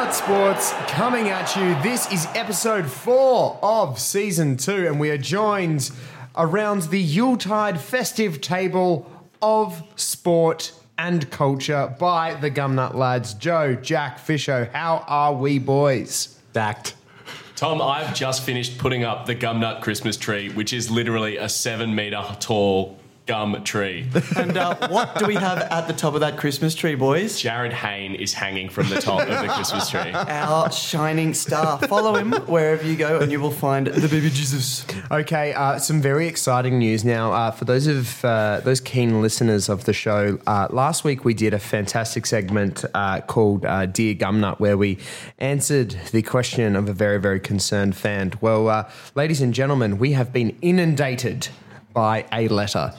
Gumnut Sports coming at you. This is episode four of season two, and we are joined around the Yuletide festive table of sport and culture by the Gumnut lads, Joe, Jack, Fisho. How are we, boys? Stacked. Tom, I've just finished putting up the Gumnut Christmas tree, which is literally a seven metre tall gum tree. And uh, what do we have at the top of that Christmas tree, boys? Jarryd Hayne is hanging from the top of the Christmas tree. Our shining star. Follow him wherever you go, and you will find the baby Jesus. Okay, uh, some very exciting news now uh, for those of uh, those keen listeners of the show. Uh, last week we did a fantastic segment uh, called uh, "Dear Gumnut," where we answered the question of a very very concerned fan. Well, uh, ladies and gentlemen, we have been inundated by a letter,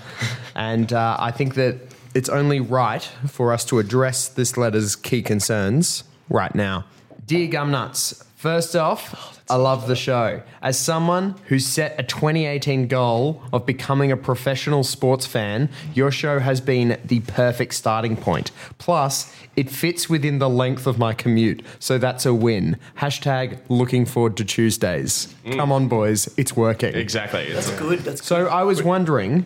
and uh, I think that it's only right for us to address this letter's key concerns right now. Dear Gumnuts, first off, oh, I love the show. As someone who set a 2018 goal of becoming a professional sports fan, your show has been the perfect starting point. Plus, it fits within the length of my commute, so that's a win. Hashtag looking forward to Tuesdays. Mm. Come on, boys, it's working. Exactly. That's good. That's So I was wondering,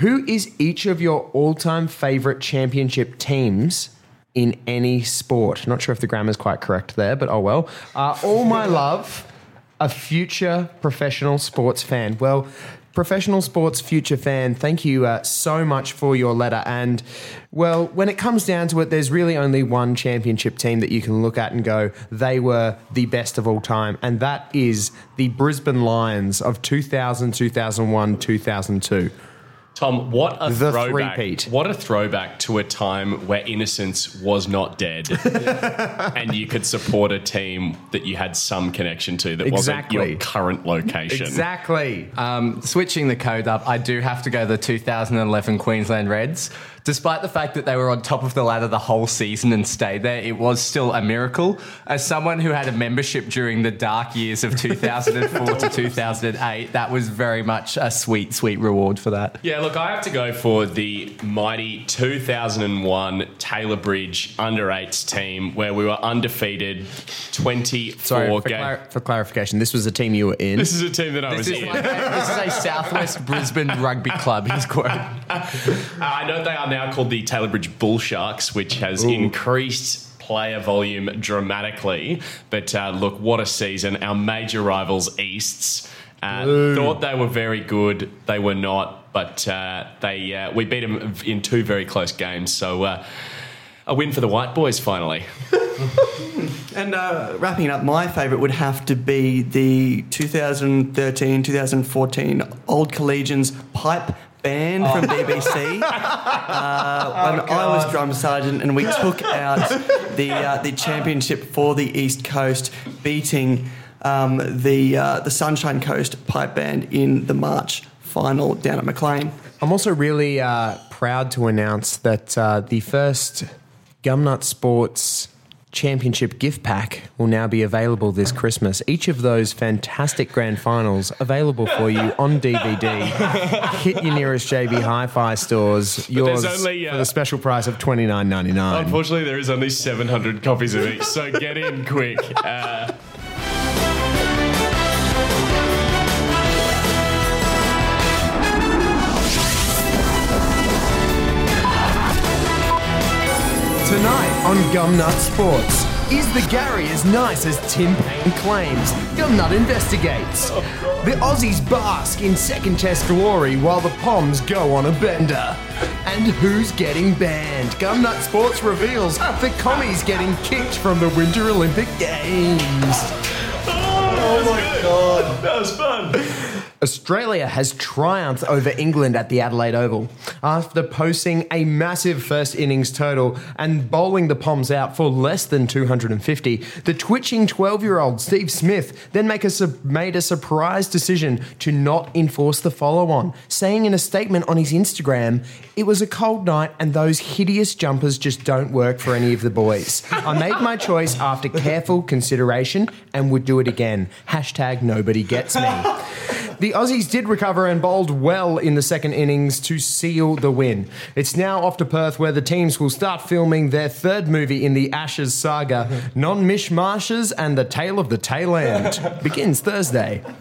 who is each of your all-time favorite championship teams in any sport? Not sure if the grammar's quite correct there, but oh well. Uh, all my love, a future professional sports fan. Well. Professional sports future fan, thank you uh, so much for your letter. And, well, when it comes down to it, there's really only one championship team that you can look at and go, they were the best of all time. And that is the Brisbane Lions of 2000, 2001, 2002. Tom, what a The throwback! three-peat. What a throwback to a time where innocence was not dead, and you could support a team that you had some connection to that Exactly. wasn't your current location. Exactly. Um, switching the code up, I do have to go to the 2011 Queensland Reds. Despite the fact that they were on top of the ladder the whole season and stayed there, it was still a miracle. As someone who had a membership during the dark years of 2004 to 2008, that was very much a sweet, sweet reward for that. Yeah, look, I have to go for the mighty 2001 Taylor Bridge under eights team where we were undefeated 24 Sorry, for, games. clar- for clarification, this was a team you were in. This is a team that I was This is, in. like a, this is a Southwest Brisbane rugby club, his quote. Uh, I know they are now called the Taylor Bridge Bull Sharks, which has increased player volume dramatically. But uh, look, what a season. Our major rivals, Easts, uh, thought they were very good. They were not, but uh, they uh, we beat them in two very close games. So uh, a win for the White Boys finally. And uh, wrapping it up, my favourite would have to be the 2013 2014 Old Collegians pipe band from BBC. uh, when I was drum sergeant, and we took out the uh, the championship for the East Coast, beating um, the uh, the Sunshine Coast pipe band in the March final down at Maclean. I'm also really uh, proud to announce that uh, the first Gumnut Sports Championship gift pack will now be available this Christmas. Each of those fantastic grand finals available for you on DVD. Hit your nearest JB Hi-Fi stores. Yours only, uh, for the special price of twenty nine ninety nine. Unfortunately, there is only 700 copies of each, so get in quick. Uh, Tonight on Gumnut Sports, is the Gary as nice as Tim Paine claims? Gumnut investigates. The Aussies bask in second test glory while the Poms go on a bender. And who's getting banned? Gumnut Sports reveals the commies getting kicked from the Winter Olympic Games. oh my god, that was fun. Australia has triumphed over England at the Adelaide Oval after posting a massive first innings total and bowling the Poms out for less than 250. The twitching 12 year old Steve Smith then make a, made a surprise decision to not enforce the follow on, saying in a statement on his Instagram, It was a cold night and those hideous jumpers just don't work for any of the boys. I made my choice after careful consideration and would do it again. Hashtag nobody gets me. The Aussies did recover and bowled well in the second innings to seal the win. It's now off to Perth where the teams will start filming their third movie in the Ashes saga, Non Mishmashes and the Tale of the Tail End. Begins Thursday.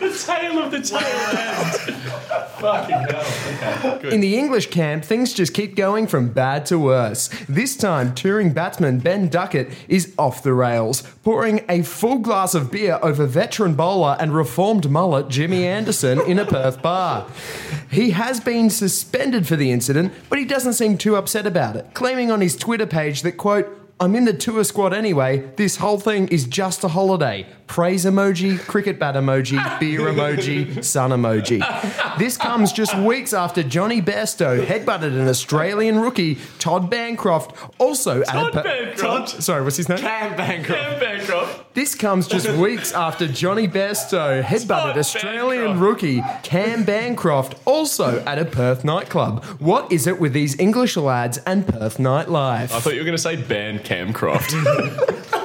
The Tale of the tail end. Fucking hell. Okay. In the English camp, things just keep going from bad to worse. This time, touring batsman Ben Duckett is off the rails, pouring a full glass of beer over veteran bowler and reformed mullet Jimmy Anderson in a Perth bar. He has been suspended for the incident, but he doesn't seem too upset about it, claiming on his Twitter page that, quote, I'm in the tour squad anyway. This whole thing is just a holiday. Praise emoji, cricket bat emoji, beer emoji, sun emoji. This comes just weeks after Jonny Bairstow headbutted an Australian rookie, Todd Bancroft, also Todd at a Bancroft? Todd- sorry, what's his name? Cam Bancroft. Cam Bancroft. This comes just weeks after Jonny Bairstow headbutted Todd Australian Bancroft. rookie Cam Bancroft, also at a Perth nightclub. What is it with these English lads and Perth nightlife? I thought you were going to say ban Camcroft.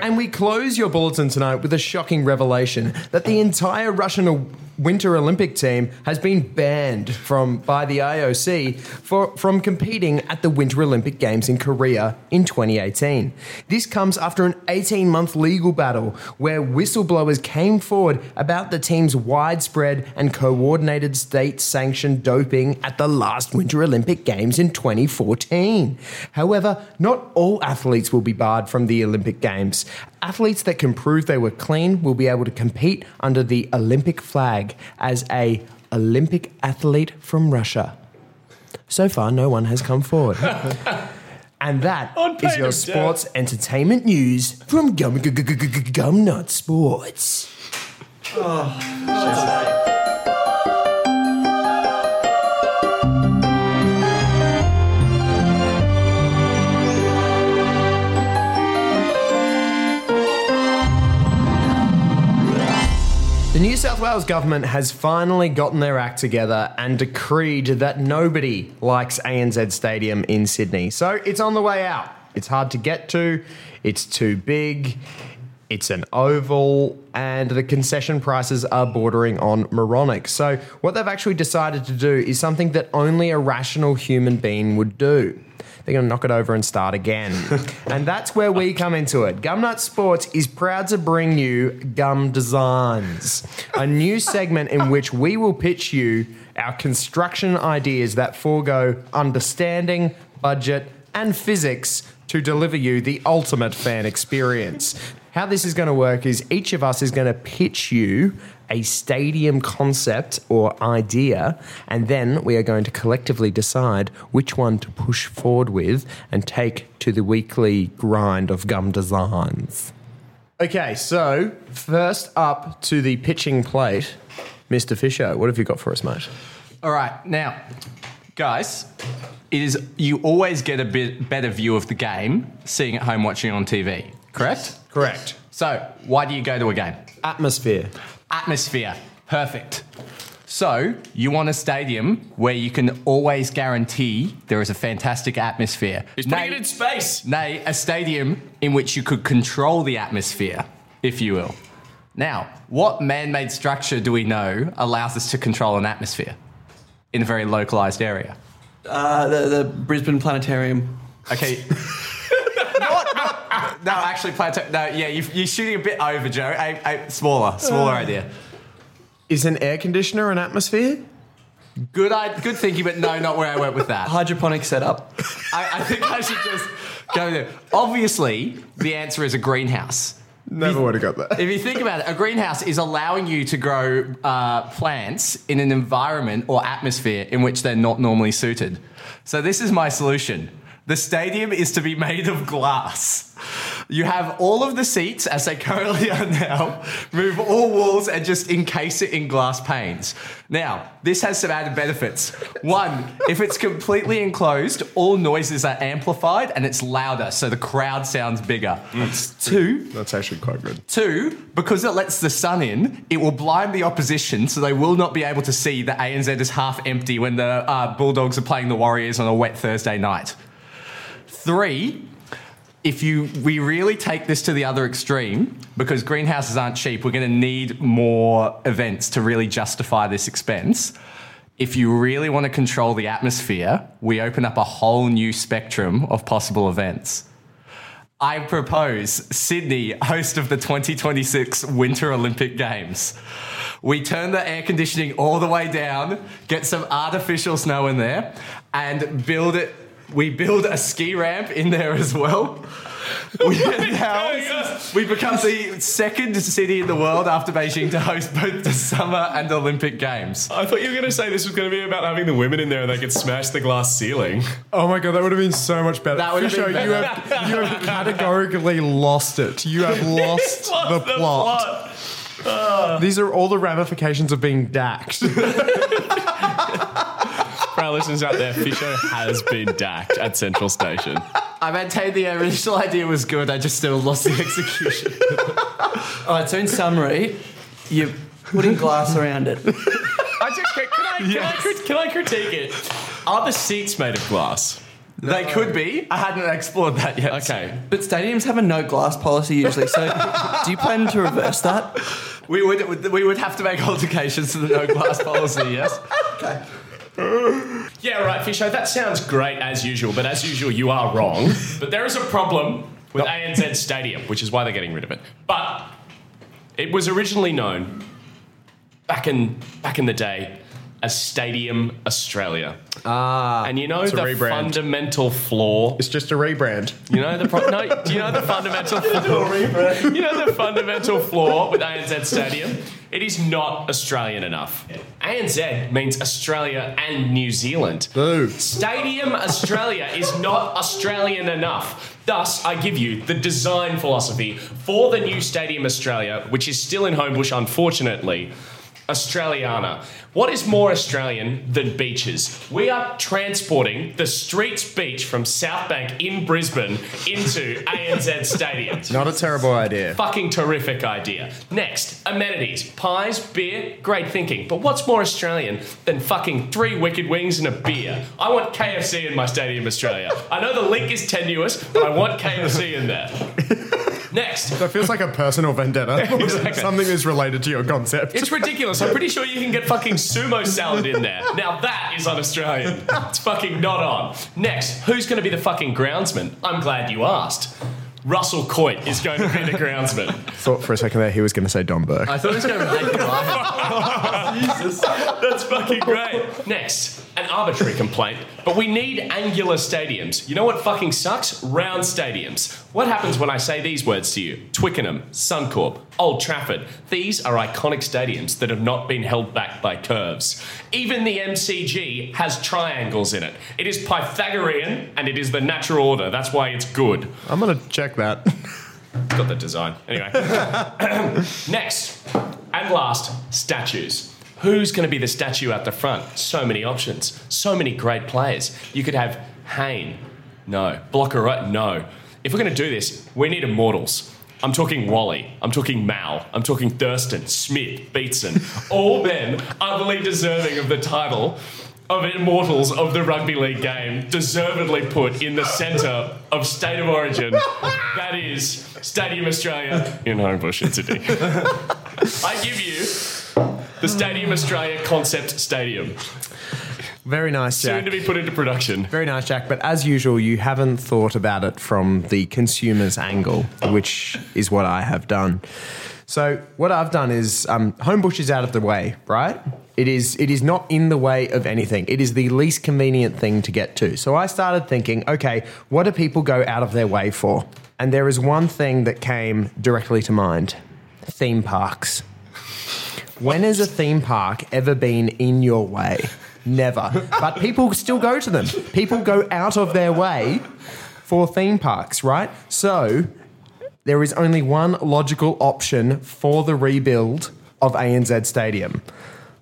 And we close your bulletin tonight with a shocking revelation that the entire Russian Winter Olympic team has been banned from by the IOC for from competing at the Winter Olympic Games in Korea in 2018. This comes after an 18-month legal battle where whistleblowers came forward about the team's widespread and coordinated state-sanctioned doping at the last Winter Olympic Games in 2014. However, not all athletes will be barred from the Olympic Games. Athletes that can prove they were clean will be able to compete under the Olympic flag as a Olympic athlete from Russia. So far, no one has come forward. and that On is pain your of sports entertainment news from Gum Gum Nut Sports. Oh, the New South Wales government has finally gotten their act together and decreed that nobody likes ANZ Stadium in Sydney. So it's on the way out. It's hard to get to, it's too big, it's an oval, and the concession prices are bordering on moronic. So, what they've actually decided to do is something that only a rational human being would do. They're going to knock it over and start again. and that's where we come into it. Gumnut Sports is proud to bring you Gum Designs, a new segment in which we will pitch you our construction ideas that forego understanding, budget, and physics to deliver you the ultimate fan experience. How this is going to work is each of us is going to pitch you a stadium concept or idea, and then we are going to collectively decide which one to push forward with and take to the weekly grind of gum designs. Okay, so first up to the pitching plate, Mr. Fisher, what have you got for us, mate? All right, now, guys, it is you always get a bit better view of the game seeing at home watching on TV. Correct. Correct. So, why do you go to a game? Atmosphere. Atmosphere. Perfect. So, you want a stadium where you can always guarantee there is a fantastic atmosphere. He's putting Nay- it in space. Nay, a stadium in which you could control the atmosphere, if you will. Now, what man made structure do we know allows us to control an atmosphere in a very localized area? Uh, the, the Brisbane Planetarium. Okay. not, not, no, actually, plateau. No, yeah, you, you're shooting a bit over, Joe. A, a smaller, smaller idea. Is an air conditioner an atmosphere? Good, I, good thinking, but no, not where I went with that. Hydroponic setup. I, I think I should just go there. Obviously, the answer is a greenhouse. Never would have got that. If you think about it, a greenhouse is allowing you to grow uh, plants in an environment or atmosphere in which they're not normally suited. So, this is my solution. The stadium is to be made of glass. You have all of the seats, as they currently are now, remove all walls and just encase it in glass panes. Now, this has some added benefits. One, if it's completely enclosed, all noises are amplified and it's louder, so the crowd sounds bigger. Two, That's actually quite good. Two, because it lets the sun in, it will blind the opposition, so they will not be able to see that ANZ is half empty when the uh, Bulldogs are playing the Warriors on a wet Thursday night. Three, if you we really take this to the other extreme, because greenhouses aren't cheap, we're going to need more events to really justify this expense. If you really want to control the atmosphere, we open up a whole new spectrum of possible events. I propose Sydney, host of the 2026 Winter Olympic Games. We turn the air conditioning all the way down, get some artificial snow in there, and build it. We build a ski ramp in there as well. We, house, we become the second city in the world after Beijing to host both the summer and Olympic Games. I thought you were going to say this was going to be about having the women in there and they could smash the glass ceiling. Oh my god, that would have been so much better. That would have Fisher, been you better. have you have categorically lost it. You have lost the, plot. These are all the ramifications of being dacked. For our listeners out there, Fisher has been dacked at Central Station. I maintain the original idea was good, I just still lost the execution. All right, so in summary, you're putting glass around it. I just, can, I, can, I, crit- can I critique it? Are the seats made of glass? they could be. I hadn't explored that yet. Okay. But stadiums have a no glass policy usually. So do you plan to reverse that? We would we would have to make altercations to the no glass policy, yes? Yeah, right, Fisher, that sounds great as usual, but as usual, you are wrong. But there is a problem with ANZ Stadium, which is why they're getting rid of it. But it was originally known back in back in the day as Stadium Australia. Ah. And you know the rebrand. fundamental flaw It's just a rebrand. You know the pro- no, do you know the fundamental flaw? you know the fundamental flaw with ANZ Stadium? It is not Australian enough. ANZ means Australia and New Zealand. Boo. Stadium Australia is not Australian enough. Thus, I give you the design philosophy for the new Stadium Australia, which is still in Homebush, unfortunately. Australiana. What is more Australian than beaches? We are transporting the Streets Beach from South Bank in Brisbane into ANZ Stadium. Not a terrible idea. Fucking terrific idea. Next, amenities. Pies, beer, great thinking. But what's more Australian than fucking three wicked wings and a beer? I want KFC in my Stadium Australia. I know the link is tenuous, but I want KFC in there. Next, That feels like a personal vendetta. Exactly. Something that's related to your concept. It's ridiculous. I'm pretty sure you can get fucking sumo salad in there. Now that is un-Australian. It's fucking not on. Next, who's going to be the fucking groundsman? I'm glad you asked. Russell Coight is going to be the groundsman. Thought for a second there he was going to say Don Burke. I thought he was going to make it live. That's fucking great. Next, an arbitrary complaint, but we need angular stadiums. You know what fucking sucks? Round stadiums. What happens when I say these words to you? Twickenham, Suncorp, Old Trafford. These are iconic stadiums that have not been held back by curves. Even the MCG has triangles in it. It is Pythagorean and it is the natural order. That's why it's good. I'm going to check that. Got the design. Anyway. Next and last, statues. Who's going to be the statue at the front? So many options. So many great players. You could have Hayne. No. Blocker right? No. If we're going to do this, we need immortals. I'm talking Wally. I'm talking Mal. I'm talking Thurston, Smith, Beatson. All men utterly deserving of the title of immortals of the rugby league game, deservedly put in the centre of state of origin. That is Stadium Australia in Homebush Sydney. I give you the Stadium Australia Concept Stadium, Very nice, soon Jack. to be put into production. Very nice, Jack. But as usual, you haven't thought about it from the consumer's angle, which is what I have done. So what I've done is um, Homebush is out of the way, right? It is it is not in the way of anything. It is the least convenient thing to get to. So I started thinking, okay, what do people go out of their way for? And there is one thing that came directly to mind: theme parks. When has a theme park ever been in your way? Never. But people still go to them. People go out of their way for theme parks, right? So there is only one logical option for the rebuild of ANZ Stadium.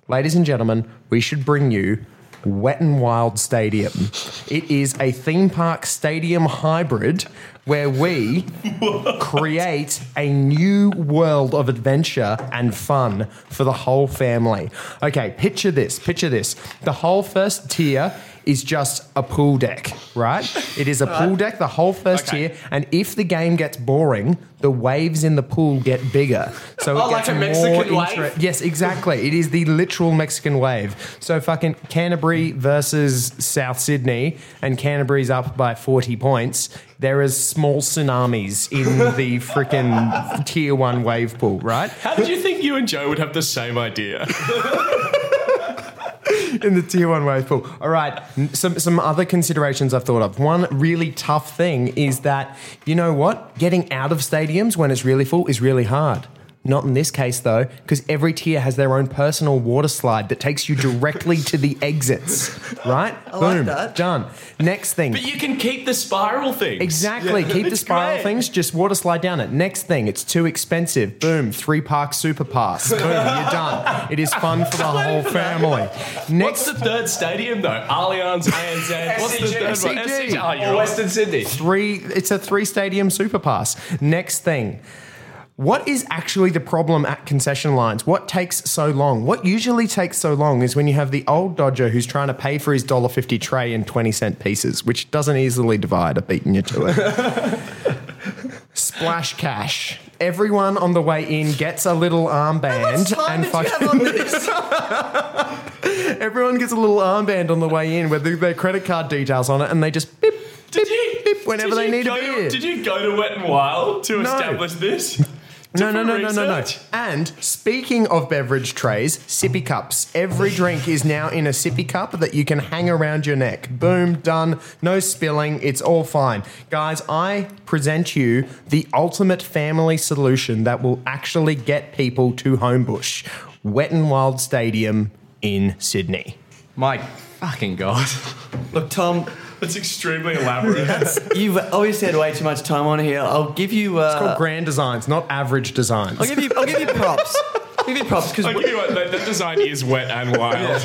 Ladies and gentlemen, we should bring you Wet and Wild Stadium. It is a theme park stadium hybrid where we create a new world of adventure and fun for the whole family. Okay, picture this. Picture this. The whole first tier is just a pool deck, right? It is a pool deck, the whole first Okay. tier, and if the game gets boring, the waves in the pool get bigger. So Oh, it like gets a more Mexican wave? inter- Yes, exactly. It is the literal Mexican wave. So fucking Canterbury versus South Sydney, and Canterbury's up by 40 points. There is small tsunamis in the freaking tier one wave pool, right? How did you think you and Joe would have the same idea? in the tier one wave pool. All right, some some other considerations I've thought of. One really tough thing is that you know what, getting out of stadiums when it's really full is really hard. Not in this case though, because every tier has their own personal water slide that takes you directly to the exits. Right? I like Boom. that. Done. Next thing. But you can keep the spiral things. Exactly. Keep the spiral great. things. Just water slide down it. Next thing, it's too expensive. Boom. Three park super pass. Boom. You're done. It is fun for the whole family. What's Next the third stadium though? Allianz, ANZ. What's the SCG. third one? SCG. Oh, you're Or right. Western Sydney. three it's a three stadium super pass next thing what is actually the problem at concession lines? What takes so long? What usually takes so long is when you have the old Dodger who's trying to pay for his $1.50 tray in 20 cent pieces, which doesn't easily divide. I've beaten you to it. Splash cash. Everyone on the way in gets a little armband and fucking- have on this? everyone gets a little armband on the way in with their credit card details on it and they just beep, Did beep, you, beep whenever they need a go to- beer. did you go to Wet and Wild to No. establish this? No, no, no, Different no, no, no. And speaking of beverage trays, sippy cups. Every drink is now in a sippy cup that you can hang around your neck. Boom, done. No spilling. It's all fine. Guys, I present you the ultimate family solution that will actually get people to Homebush. Wet and Wild Stadium in Sydney. My fucking god. Look, Tom, That's extremely elaborate. you've obviously had way too much time on here. I'll give you. Uh, it's Called grand designs, not average designs. I'll give you. I'll give you props. I'll give you props because I give you what, that, that design is wet and wild.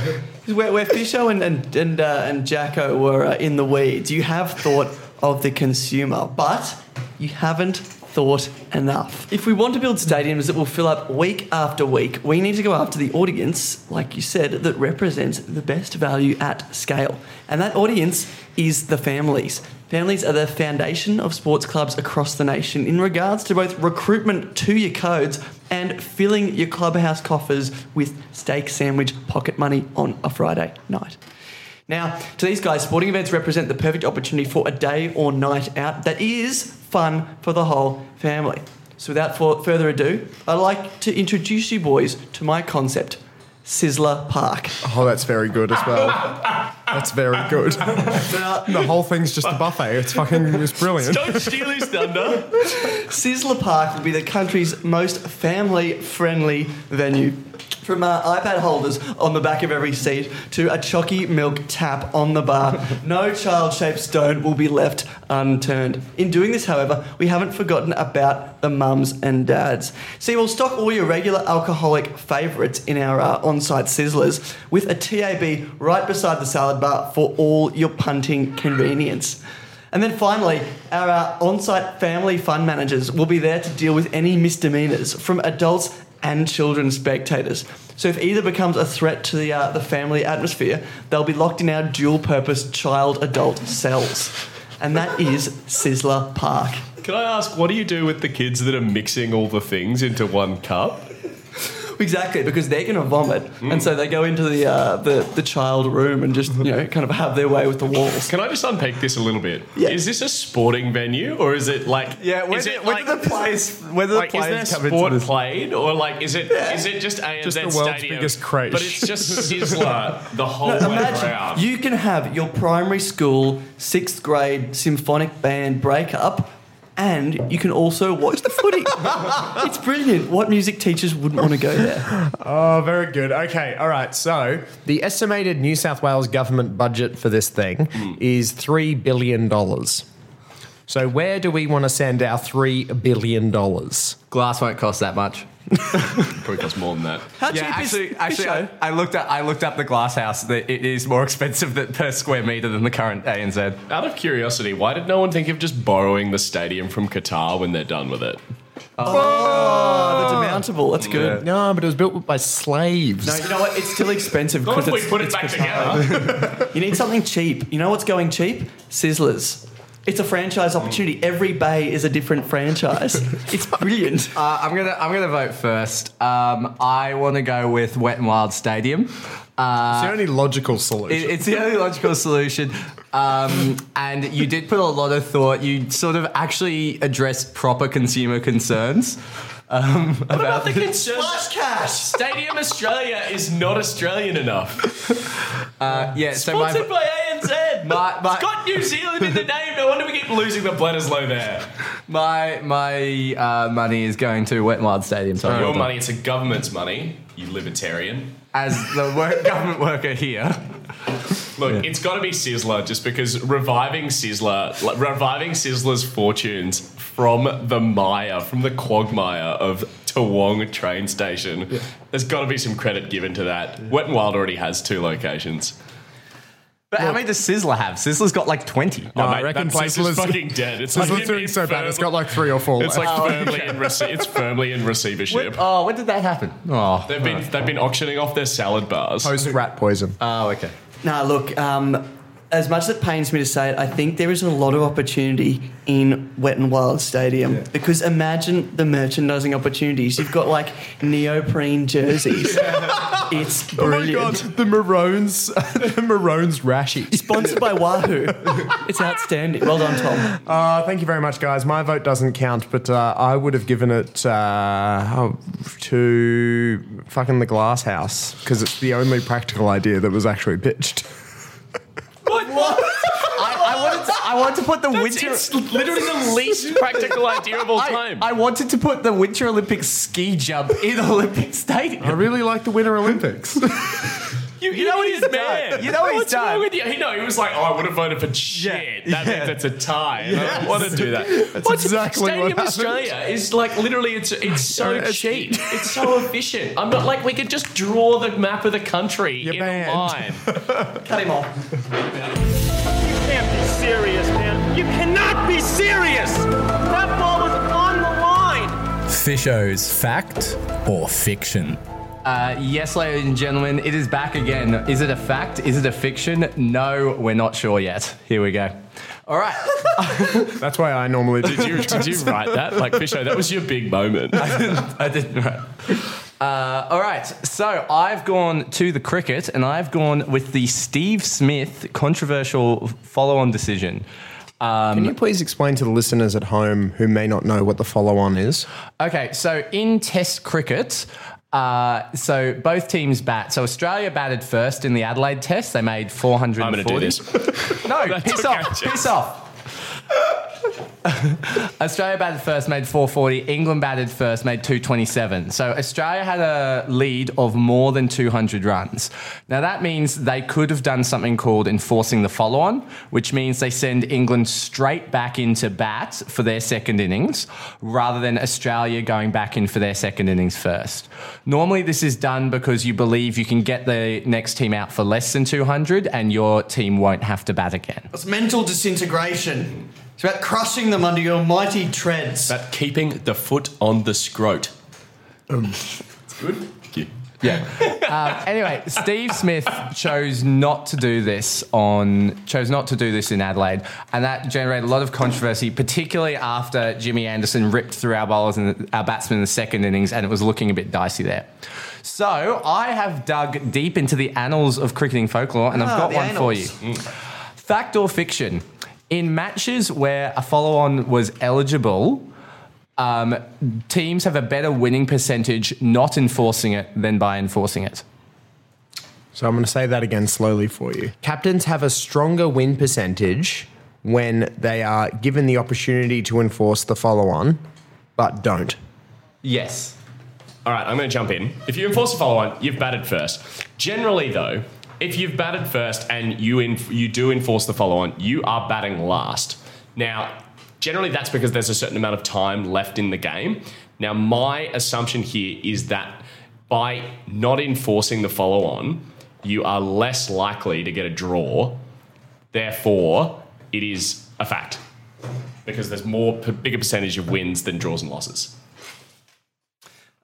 where, where Fisho and and and, uh, and Jacko were uh, in the weeds, you have thought of the consumer, but you haven't thought enough. If we want to build stadiums that will fill up week after week, we need to go after the audience, like you said, that represents the best value at scale. And that audience is the families. Families are the foundation of sports clubs across the nation in regards to both recruitment to your codes and filling your clubhouse coffers with steak sandwich pocket money on a Friday night. Now, to these guys, sporting events represent the perfect opportunity for a day or night out that is fun for the whole family. So, without further ado, I'd like to introduce you boys to my concept, Sizzler Park. Oh, that's very good as well. That's very good. The whole thing's just a buffet. It's fucking it's brilliant. Don't steal his thunder. Sizzler Park will be the country's most family friendly venue. From uh, iPad holders on the back of every seat to a chalky milk tap on the bar, no child shaped stone will be left unturned. In doing this, however, we haven't forgotten about the mums and dads. See, we'll stock all your regular alcoholic favourites in our uh, on site sizzlers with a TAB right beside the salad bar for all your punting convenience. And then finally, our uh, on site family fund managers will be there to deal with any misdemeanours from adults and children spectators. So if either becomes a threat to the, uh, the family atmosphere, they'll be locked in our dual purpose child adult cells. And that is Sizzler Park. Can I ask, what do you do with the kids that are mixing all the things into one cup? Exactly, because they're going to vomit. And so they go into the, uh, the, the child room and just, you know, kind of have their way with the walls. Can I just unpick this a little bit? Yeah. Is this a sporting venue or is it like? Yeah, when, is did, it when like, the players, when did the like, is players there come into sport this? played or like is it is it just ANZ Just the world's Stadium? biggest creche. But it's just Sizzler the whole No, way imagine around. you can have your primary school sixth grade symphonic band breakup, and you can also watch the footy. it's brilliant. What music teachers wouldn't want to go there? Oh, very good. Okay, all right. So the estimated New South Wales government budget for this thing hmm. is three billion dollars. So where do we want to send our three billion dollars? Glass won't cost that much. Probably costs more than that. How Yeah, cheap actually, is actually, I, Fisho? I looked at I looked up the glass house. That it is more expensive than, per square meter than the current ANZ. Out of curiosity, why did no one think of just borrowing the stadium from Qatar when they're done with it? Oh, the demountable. That's good. No, but it was built by slaves. No, you know what? It's still expensive because we it's, put it it's back Qatar. together. You need something cheap. You know what's going cheap? Sizzlers. It's a franchise opportunity. Every bay is a different franchise. it's brilliant. Uh, I'm gonna I'm gonna vote first. Um, I want to go with Wet and Wild Stadium. Uh, it's the only logical solution. It- it's the only logical solution. Um, and you did put a lot of thought. You sort of actually addressed proper consumer concerns. Um, What about the concern? Flash cash. Stadium Australia is not Australian enough. uh, yeah, so my, Sponsored by ANZ. My- my- it's got New Zealand in the name. No wonder we keep losing the Bledisloe there. my my uh, money is going to Wet and Wild Stadium. So Your money, it's a government's money, you libertarian. as the work, government worker here. Look, it's got to be Sizzler just because reviving Sizzler, like, reviving Sizzler's fortunes from the mire, from the quagmire of Toowong train station. There's got to be some credit given to that. Wet and Wild already has two locations. But how many does Sizzler have? Sizzler's got like twenty. No, Oh, I mate, reckon that place is Sizzler's- fucking dead. It's Sizzler's like doing so bad. It's got like three or four. It's left. like firmly in rece- it's firmly in receivership. Oh, when did that happen? Oh, They've been they've been auctioning off their salad bars. post rat poison. oh, okay. Now, look, um, as much as it pains me to say it, I think there is a lot of opportunity in Wet and Wild Stadium because imagine the merchandising opportunities. You've got like neoprene jerseys. It's Oh my brilliant. god, the Maroons, the Maroons rashy. Sponsored by Wahoo. It's outstanding. Well done, Tom. Uh, thank you very much, guys. My vote doesn't count, but uh, I would have given it uh, to fucking the Glass House because it's the only practical idea that was actually pitched. What? what? I, I wanted to, I wanted to put the winter. It's literally the least practical idea of all I, time. I wanted to put the Winter Olympics ski jump in Olympic Stadium. I really like the Winter Olympics. you, you know what he's done. You know what he's What's wrong done. with you? He, no, he was like, oh, I would have voted for shit. That Yeah. means it's a tie. And I don't want to do that. That's exactly what Stadium happened. Australia is like literally, it's it's so It's- cheap. It's so efficient. I'm not like we could just draw the map of the country You're in banned. a line. Cut him off. You can't be serious, man. You cannot be serious. That ball was on the line. Fisho's fact or fiction? Uh, yes, ladies and gentlemen, it is back again. Is it a fact? Is it a fiction? No, we're not sure yet. Here we go. All right. That's why I normally do. Did you, did you write that? Like, Fisho, that was your big moment. I didn't. Right. Uh, all right. So I've gone to the cricket and I've gone with the Steve Smith controversial follow on decision. Can you please explain to the listeners at home who may not know what the follow-on is? Okay, so in Test cricket, uh, so both teams bat. So Australia batted first in the Adelaide Test. They made 440. I'm going to do this. No, piss off, piss off. Australia batted first, made 440. England batted first, made 227. So Australia had a lead of more than 200 runs. Now that means they could have done something called enforcing the follow on, which means they send England straight back into bat for their second innings rather than Australia going back in for their second innings first. Normally, this is done because you believe you can get the next team out for less than 200 and your team won't have to bat again. It's mental disintegration. It's about crushing them under your mighty treads. But keeping the foot on the scrote. it's good. Thank you. Yeah. um, anyway, Steve Smith chose not to do this on chose not to do this in Adelaide, and that generated a lot of controversy, particularly after Jimmy Anderson ripped through our bowlers and our batsmen in the second innings, and it was looking a bit dicey there. So I have dug deep into the annals of cricketing folklore, and I've Ah, got the one for you. annals. Fact or fiction? In matches where a follow on was eligible, um, teams have a better winning percentage not enforcing it than by enforcing it. So I'm going to say that again slowly for you. Captains have a stronger win percentage when they are given the opportunity to enforce the follow-on, but don't. Yes. All right, I'm going to jump in. If you enforce a follow on, you've batted first. Generally, though, if you've batted first and you inf- you do enforce the follow on, you are batting last. Now, generally, that's because there's a certain amount of time left in the game. Now, my assumption here is that by not enforcing the follow on, you are less likely to get a draw. Therefore, it is a fact because there's more bigger percentage of wins than draws and losses.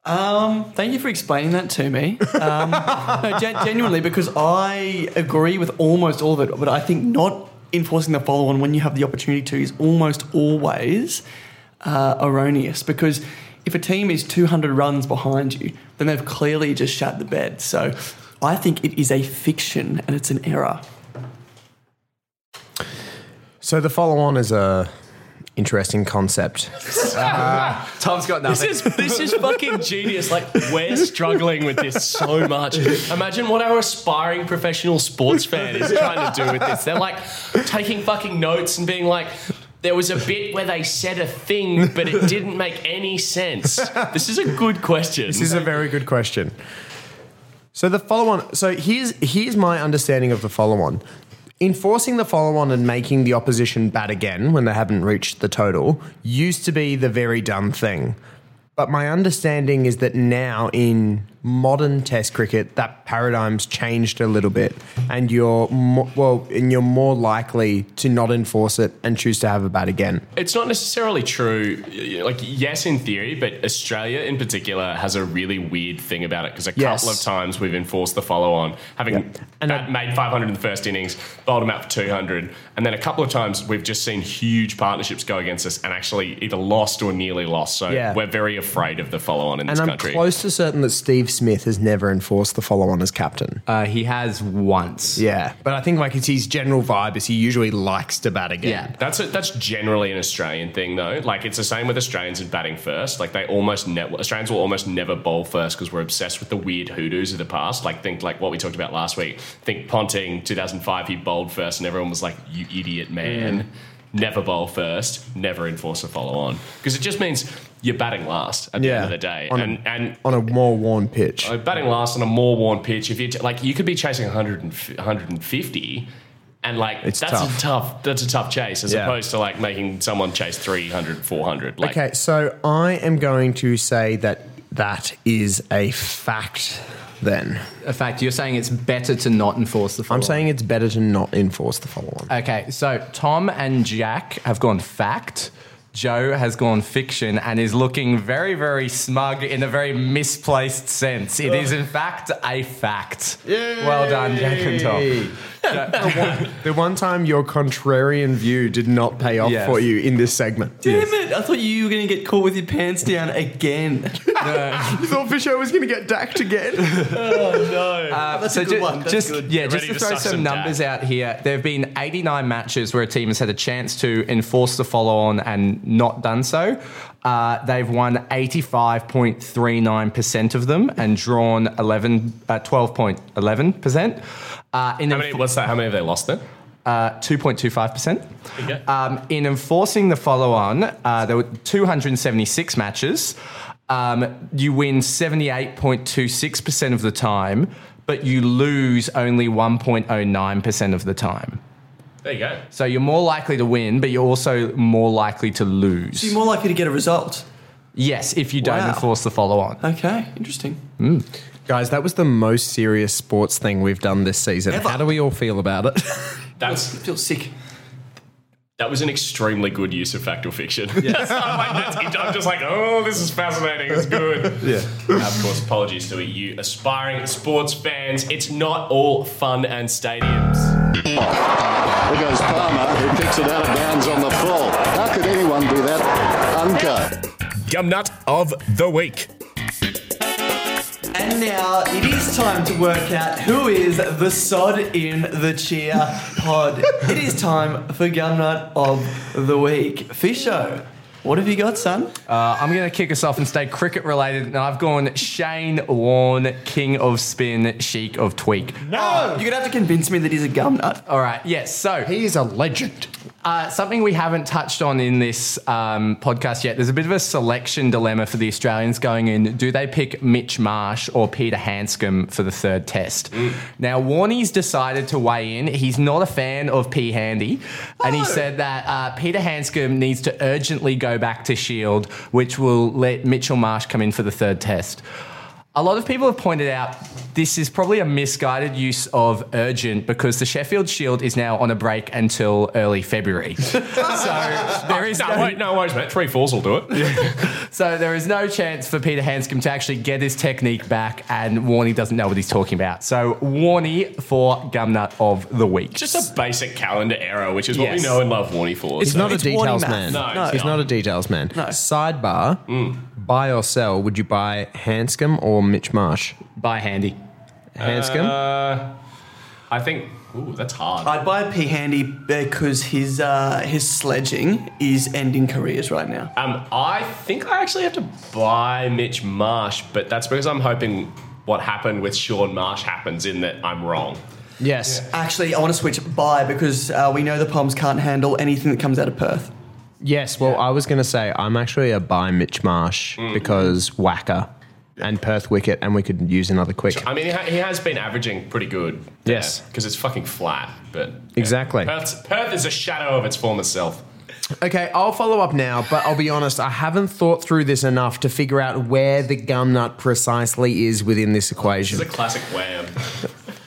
Um, thank you for explaining that to me. Um, no, gen- genuinely, because I agree with almost all of it, but I think not enforcing the follow on when you have the opportunity to is almost always uh, erroneous. Because if a team is 200 runs behind you, then they've clearly just shat the bed. So I think it is a fiction and it's an error. So the follow on is a interesting concept. Ah, Tom's got nothing. This is this is fucking genius. Like we're struggling with this so much. Imagine what our aspiring professional sports fan is trying to do with this. They're like taking fucking notes and being like. There was a bit where they said a thing, but it didn't make any sense. This is a good question. This is a very good question. So the follow on. So here's here's my understanding of the follow on. Enforcing the follow on and making the opposition bat again when they haven't reached the total used to be the very done thing. But my understanding is that now in modern Test cricket, that paradigm's changed a little bit, and you're mo- well, and you're more likely to not enforce it and choose to have a bat again. It's not necessarily true. Like, yes, in theory, but Australia in particular has a really weird thing about it because a Yes. couple of times we've enforced the follow on, having And and I- made 500 in the first innings, bowled them out for 200. And then a couple of times we've just seen huge partnerships go against us and actually either lost or nearly lost. So Yeah. we're very afraid of the follow on in And this I'm country. close to certain that Steve Smith has never enforced the follow on as captain. Uh, he has once. Yeah, but I think like it's his general vibe is he usually likes to bat again. Yeah. That's a, that's generally an Australian thing, though. Like it's the same with Australians in batting first. Like they almost never Australians will almost never bowl first because we're obsessed with the weird hoodoos of the past. Like think like what we talked about last week. Think Ponting, 2005, he bowled first, and everyone was like, "You idiot, man." Never bowl first, never enforce a follow on because it just means you're batting last at the Yeah. end of the day, On a- and and on a more worn pitch. uh, batting last on a more worn pitch, if you t- like, you could be chasing 100 and f- 150, and like It's that's tough. a tough that's a tough chase as Yeah. opposed to like making someone chase 300, 400. Like, okay, so I am going to say that that is a fact. Then a fact, you're saying it's better to not enforce the follow I'm saying it's better to not enforce the follow on. Okay, so Tom and Jack have gone fact. Joe has gone fiction and is looking very, very smug in a very misplaced sense. It is, in fact, a fact. Well done, Jack and Tom. The one time your contrarian view did not pay off Yes. for you in this segment. Damn it! I thought you were going to get caught with your pants down again. You thought Fisher was going to get dacked again. Oh, uh, that's so a good ju- one. That's just good. yeah, You're just ready to to throw suck some some numbers out here, there have been 89 matches where a team has had a chance to enforce the follow-on and not done so. Uh, they've won 85.39% of them and drawn 11, uh, 12.11%. Uh, in how many? What's that? How many have they lost then? uh, 2.25%. Okay. Um, in enforcing the follow on, uh, there were 276 matches. Um, you win 78.26% of the time, but you lose only 1.09% of the time. There you go. So you're more likely to win, but you're also more likely to lose. So You're more likely to get a result. yes, if you don't Wow. enforce the follow on. Okay, interesting. Hmm. Guys, that was the most serious sports thing we've done this season. Ever. How do we all feel about it? That's I feel sick. that was an extremely good use of fact or fiction. Yes. I'm, like, that's- I'm just like, oh, this is fascinating. It's good. yeah. of course, apologies to you aspiring sports fans. It's not all fun and stadiums. There goes Palmer, who picks it out of bounds on the full. How could anyone do that? Uncut. Gumnut of the week. And now it is time to work out who is the sod in the cheer pod. it is time for Gumnut of the Week. Fisho, what have you got, son? Uh, I'm going to kick us off and stay cricket related, and I've gone Shane Warne, King of Spin, Sheik of Tweak. No! You're going to have to convince me that he's a Gumnut. All right, yes. So He is a legend. Uh, something we haven't touched on in this um, podcast yet. There's a bit of a selection dilemma for the Australians going in. Do they pick Mitch Marsh or Peter Handscomb for the third test? Now, Warney's decided to weigh in. He's not a fan of P. Handy, and he said that uh, Peter Handscomb needs to urgently go back to Shield, which will let Mitchell Marsh come in for the third test. A lot of people have pointed out this is probably a misguided use of urgent because the Sheffield Shield is now on a break until early February. so there is No, no, wait, no worries, mate. Three fours will do it. so there is no chance for Peter Handscomb to actually get his technique back, and Warney doesn't know what he's talking about. So Warney for Gumnut of the week. Just a basic calendar error, which is what Yes. we know and love Warney for. It's so- not a it's details warning man. math. No, he's it's not not. a details man. Sidebar: mm. Buy or sell? Would you buy Handscomb or Mitch Marsh? Buy handy. Handscomb. Uh, I think. Ooh, that's hard. I'd buy P Handy because his uh, his sledging is ending careers right now. Um, I think I actually have to buy Mitch Marsh, but that's because I'm hoping what happened with Shaun Marsh happens in that I'm wrong. yes. Actually, I want to switch buy because uh, we know the Poms can't handle anything that comes out of Perth. Yes. Well, I was going to say I'm actually a buy Mitch Marsh mm. because whacker and Perth wicket, and we could use another quick. I mean, he, ha- he has been averaging pretty good. Yes. Because it's fucking flat, but. yeah. Exactly. Perth's, Perth is a shadow of its former self. Okay, I'll follow up now, but I'll be honest, I haven't thought through this enough to figure out where the gum nut precisely is within this equation. It's a classic wham.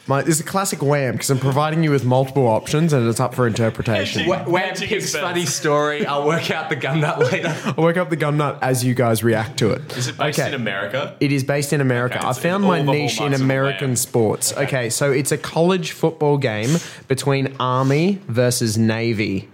My, this is a classic wham because I'm providing you with multiple options and it's up for interpretation. Wha- Wham Magic picks is funny story. I'll work out the Gumnut later. I'll work up the gum nut as you guys react to it. Is it based in America? It is based in America. Okay, I it's found all my the niche in hallmarks of American wham. sports. Okay. so it's a college football game between Army versus Navy.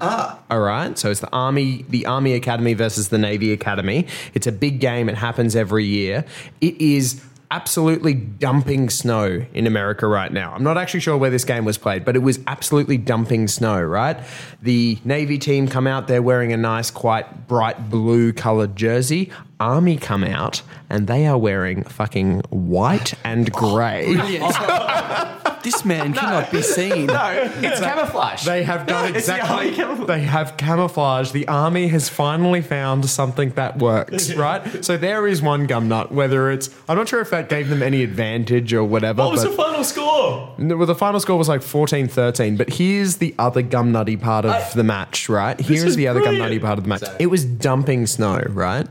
Ah. All right. So it's the Army, the Army Academy versus the Navy Academy. It's a big game. It happens every year. It is absolutely dumping snow in America right now. I'm not actually sure where this game was played, but it was absolutely dumping snow, right? The Navy team come out, they're wearing a nice, quite bright blue colored jersey. Army come out and they are wearing fucking white and oh, grey. This man cannot be seen. No, It's camouflage. They have done It's the army exactly. camouflage. They have camouflage. The army has finally found something that works, right? So there is one gum nut. Whether it's, I'm not sure if that gave them any advantage or whatever. What was but the final score? No, well, the final score was like 14 13. But here's the other gum nutty part of the match, right? Here's is the other gum brilliant. nutty part of the match. It was dumping snow, right?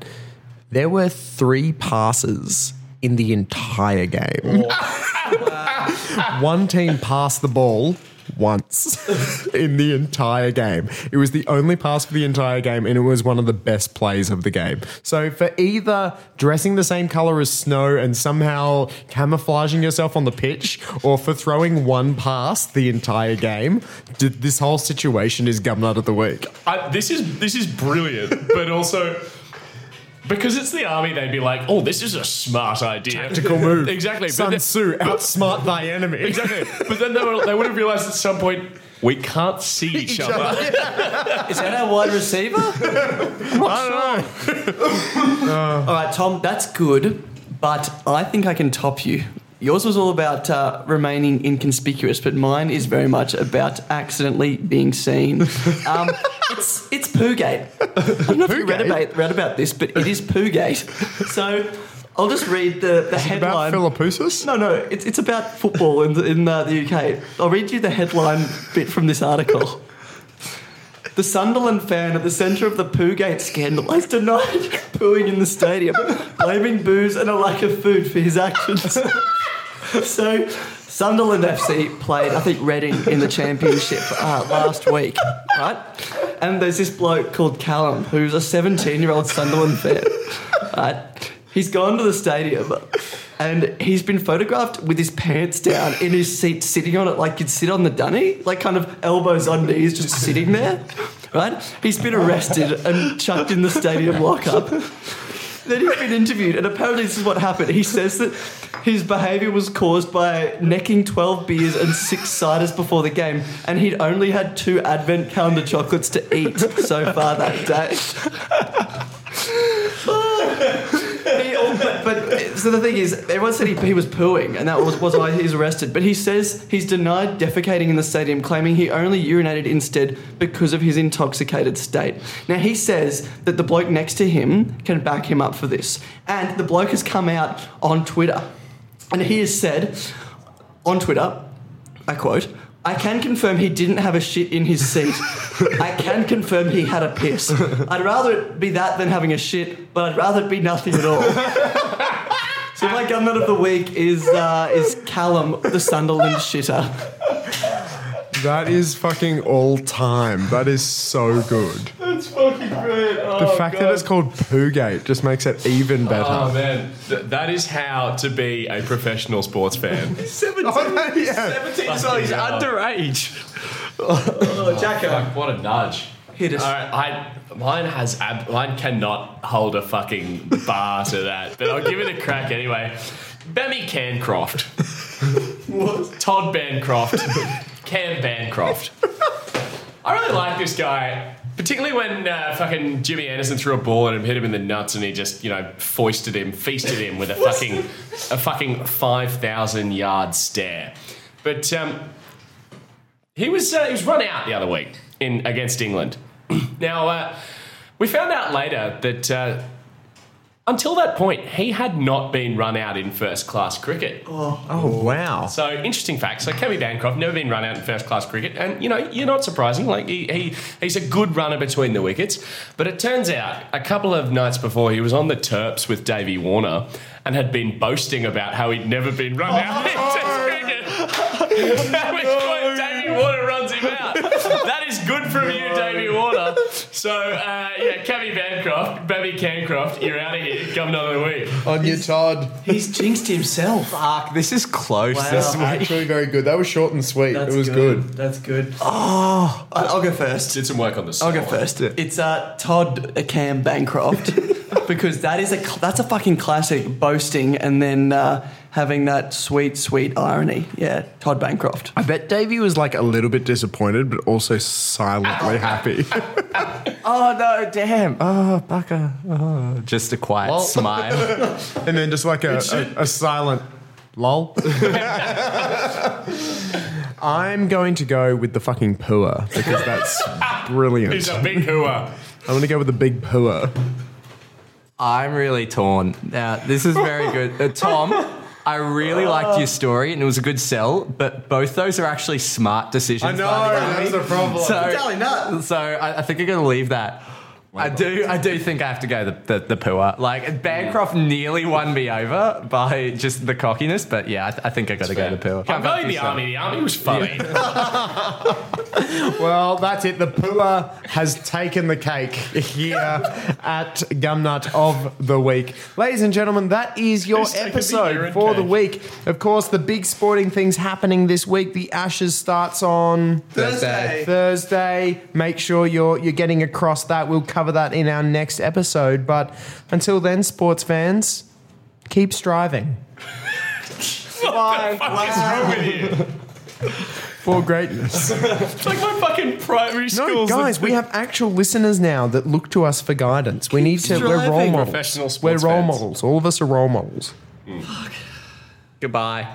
There were three passes in the entire game. One team passed the ball once in the entire game. It was the only pass for the entire game, and it was one of the best plays of the game. So, for either dressing the same color as snow and somehow camouflaging yourself on the pitch, or for throwing one pass the entire game, this whole situation is Gumnut of the Week. I, this is this is brilliant, but also because it's the army, they'd be like, "Oh, this is a smart idea, Tactical move. exactly." Sun then- Tzu, outsmart thy enemy. exactly. But then they would, they would have realized at some point we can't see each, other. Is that our wide receiver? I'm not sure. All right, Tom, that's good, but I think I can top you. Yours was all about uh, remaining inconspicuous, but mine is very much about accidentally being seen. Um, it's it's Poogate. I don't know if you read about, read about this, but it is Poogate. So I'll just read the, the headline. About Philippoussis? No, no, it's, it's about football in, the, in uh, the UK. I'll read you the headline bit from this article. The Sunderland fan at the centre of the Poogate scandal has denied pooing in the stadium, blaming booze and a lack of food for his actions. so, Sunderland FC played, I think, Reading in the championship uh, last week, right? And there's this bloke called Callum, who's a 17 year old Sunderland fan, right? He's gone to the stadium and he's been photographed with his pants down in his seat, sitting on it like you'd sit on the dunny, like kind of elbows on knees, just sitting there, right? He's been arrested and chucked in the stadium lockup. Then he's been interviewed, and apparently this is what happened. He says that his behaviour was caused by necking 12 beers and six ciders before the game, and he'd only had two Advent calendar chocolates to eat so far that day. He but, but so the thing is, everyone said he, he was pooing, and that was, was why he was arrested. But he says he's denied defecating in the stadium, claiming he only urinated instead because of his intoxicated state. Now he says that the bloke next to him can back him up for this, and the bloke has come out on Twitter, and he has said on Twitter, I quote. I can confirm he didn't have a shit in his seat. I can confirm he had a piss. I'd rather it be that than having a shit, but I'd rather it be nothing at all. So my gumnut of the week is uh, is Callum, the Sunderland shitter. That is fucking all time. That is so good. That's fucking great. Oh, The fact that it's called Poogate just makes it even better. Oh man, Th- that is how to be a professional sports fan. Oh, yeah. So he's hell. underage. Oh, Jacko. Fuck, what a nudge. Hit us. All right, I mine has ab- mine cannot hold a fucking bar to that, but I'll give it a crack anyway. Bemmy Cancroft. Todd Bancroft. Cam Bancroft. I really like this guy, particularly when uh, fucking Jimmy Anderson threw a ball at him, hit him in the nuts, and he just you know foisted him, feasted him with a fucking a fucking five thousand yard stare. But um, he was uh, he was run out the other week in against England. now uh, we found out later that uh, until that point he had not been run out in first class cricket. Oh, wow. So interesting fact. So Kevin Bancroft never been run out in first class cricket, and you know you're not surprising. Like he, he he's a good runner between the wickets, but it turns out a couple of nights before he was on the Terps with Davey Warner and had been boasting about how he'd never been run out in Test cricket. At which point Davey Warner runs him out. That is good from you, Davey Warner. So uh, yeah, Kevin Bancroft, Baby Cancroft, you're out of here. Come on the week. On your Todd. He's jinxed himself. Fuck, this is close Wow. this is Actually, very good. That was short and sweet. That's it was good. That's good. Oh, I'll go first. Did some work on the. I'll go song. first. It's uh, Todd Cam Bancroft because that is a cl- that's a fucking classic boasting and then uh, having that sweet sweet irony. Yeah, Todd Bancroft. I bet Davey was like a little bit disappointed, but also silently happy. Oh no, damn. Oh, bugger. Oh, just a quiet smile. and then just like a, a, a silent lol. I'm going to go with the fucking pooer because that's brilliant. He's a big hooah. I'm going to go with the big pooer. I'm really torn. Now, this is very good. Uh, Tom, I really liked your uh. story and it was a good sell, but both those are actually smart decisions. by the that's a problem. So, Totally not. so I, I think I'm going to leave that. I do, I do think I have to go the the, the pooer. Like Bancroft nearly won me over by just the cockiness, but yeah, I, th- I think I got to go the pooer. I'm going the army. The army was funny. Well, that's it. The pooer has taken the cake here at Gumnut of the Week. Ladies and gentlemen, that is your Who's taken the episode urine for the cake? week. Of course, the big sporting things happening this week. The Ashes starts on Thursday. Thursday. Make sure you're you're getting across that. We'll cover that in our next episode. But until then, sports fans, keep striving What is wrong with you? for greatness. It's like my fucking primary No, school. guys, we have actual listeners now that look to us for guidance. We need to. We're role striving. models. Professional We're sports role fans. models. All of us are role models. Hmm. Goodbye.